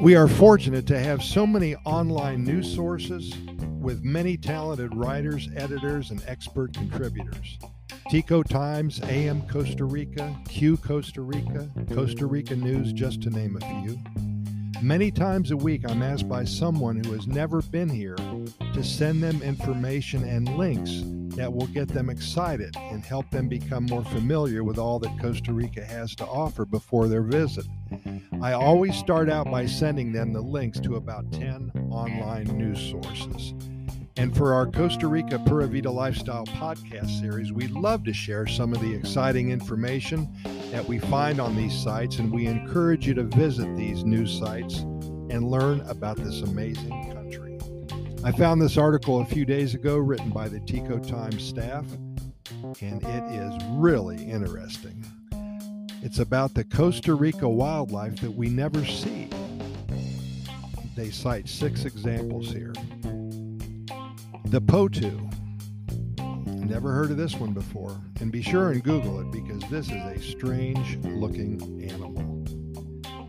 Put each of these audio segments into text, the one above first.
We are fortunate to have so many online news sources with many talented writers, editors, and expert contributors. Tico Times, AM Costa Rica, Q Costa Rica, Costa Rica News, just to name a few. Many times a week, I'm asked by someone who has never been here to send them information and links that will get them excited and help them become more familiar with all that Costa Rica has to offer before their visit. I always start out by sending them the links to about 10 online news sources. And for our Costa Rica Pura Vida Lifestyle podcast series, we love to share some of the exciting information that we find on these sites, and we encourage you to visit these news sites and learn about this amazing country. I found this article a few days ago written by the Tico Times staff, and it is really interesting. It's about the Costa Rica wildlife that we never see. They cite six examples here. The Potoo. Never heard of this one before. And be sure and Google it because this is a strange looking animal.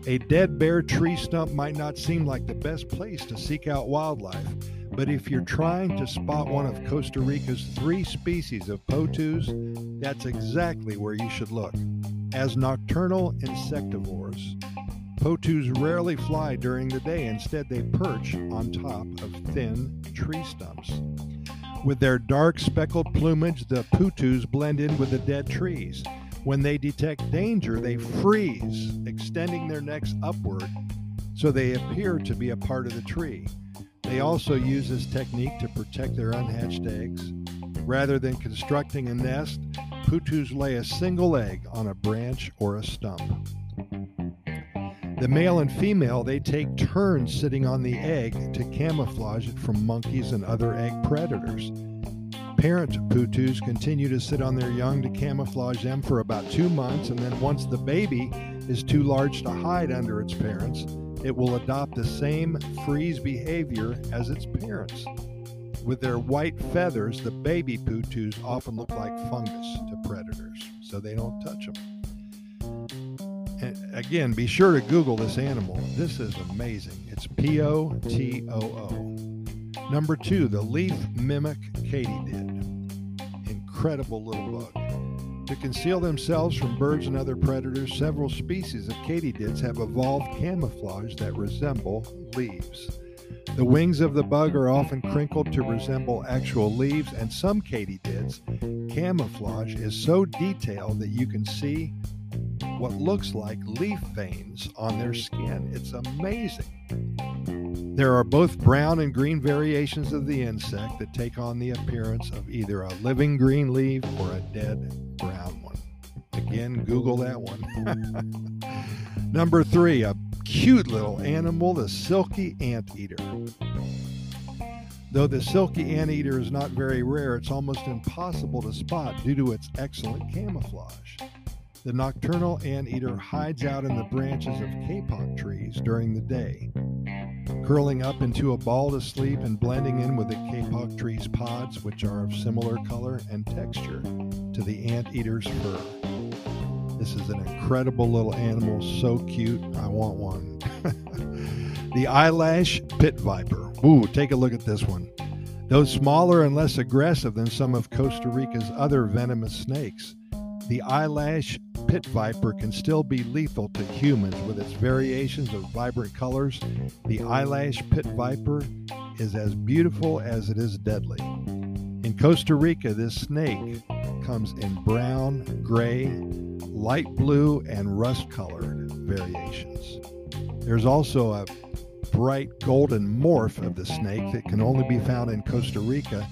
A dead bare tree stump might not seem like the best place to seek out wildlife, but if you're trying to spot one of Costa Rica's three species of potoos, that's exactly where you should look. As nocturnal insectivores, potoos rarely fly during the day. Instead, they perch on top of thin tree stumps. With their dark speckled plumage, the potoos blend in with the dead trees. When they detect danger, they freeze, extending their necks upward so they appear to be a part of the tree. They also use this technique to protect their unhatched eggs. Rather than constructing a nest, potoos lay a single egg on a branch or a stump. The male and female, they take turns sitting on the egg to camouflage it from monkeys and other egg predators. Parent potoos continue to sit on their young to camouflage them for about two months, and then once the baby is too large to hide under its parents, it will adopt the same freeze behavior as its parents. With their white feathers, the baby potoos often look like fungus to predators, so they don't touch them. And again, be sure to Google this animal. This is amazing. It's P O T O O. Number two, the leaf mimic katydid. Incredible little bug. To conceal themselves from birds and other predators, several species of katydids have evolved camouflage that resemble leaves. The wings of the bug are often crinkled to resemble actual leaves, and some katydids' camouflage is so detailed that you can see what looks like leaf veins on their skin. It's amazing. There are both brown and green variations of the insect that take on the appearance of either a living green leaf or a dead brown one. Again, Google that one. Number three, a cute little animal, the silky anteater. Though the silky anteater is not very rare, it's almost impossible to spot due to its excellent camouflage. The nocturnal anteater hides out in the branches of kapok trees during the day, curling up into a ball to sleep and blending in with the kapok tree's pods, which are of similar color and texture to the anteater's fur. This is an incredible little animal, so cute. I want one. the eyelash pit viper. Ooh, take a look at this one. Though smaller and less aggressive than some of Costa Rica's other venomous snakes, the eyelash pit viper can still be lethal to humans with its variations of vibrant colors. The eyelash pit viper is as beautiful as it is deadly. In Costa Rica, this snake comes in brown, gray, light blue, and rust colored variations. There's also a bright golden morph of the snake that can only be found in Costa Rica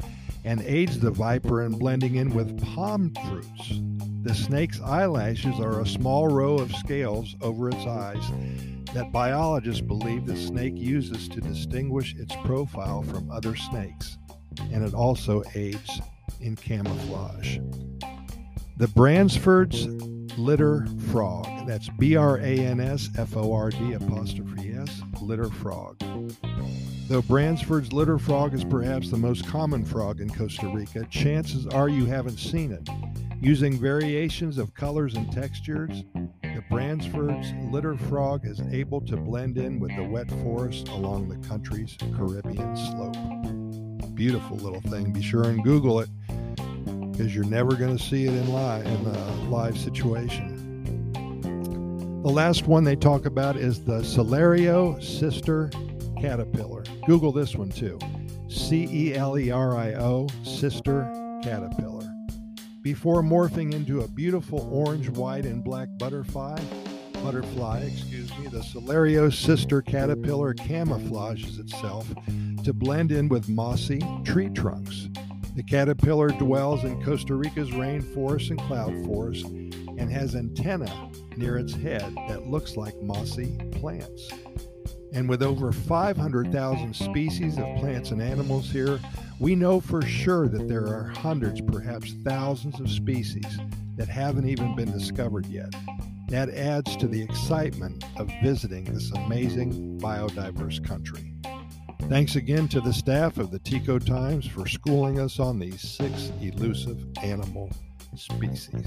and aids the viper in blending in with palm fruits. The snake's eyelashes are a small row of scales over its eyes that biologists believe the snake uses to distinguish its profile from other snakes, and it also aids in camouflage. The Bransford's litter frog, that's B R A N S F O R D apostrophe S, litter frog. Though Bransford's litter frog is perhaps the most common frog in Costa Rica, chances are you haven't seen it. Using variations of colors and textures, the Bransford's litter frog is able to blend in with the wet forest along the country's Caribbean slope. Beautiful little thing. Be sure and Google it because you're never going to see it in live in a live situation. The last one they talk about is the Celerio sister caterpillar. Google this one too. C E L E R I O sister caterpillar. Before morphing into a beautiful orange, white, and black butterfly, butterfly, excuse me, the Celerio sister caterpillar camouflages itself to blend in with mossy tree trunks. The caterpillar dwells in Costa Rica's rainforest and cloud forest and has antennae near its head that looks like mossy plants. And with over 500,000 species of plants and animals here, we know for sure that there are hundreds, perhaps thousands of species that haven't even been discovered yet. That adds to the excitement of visiting this amazing biodiverse country. Thanks again to the staff of the Tico Times for schooling us on these six elusive animal species.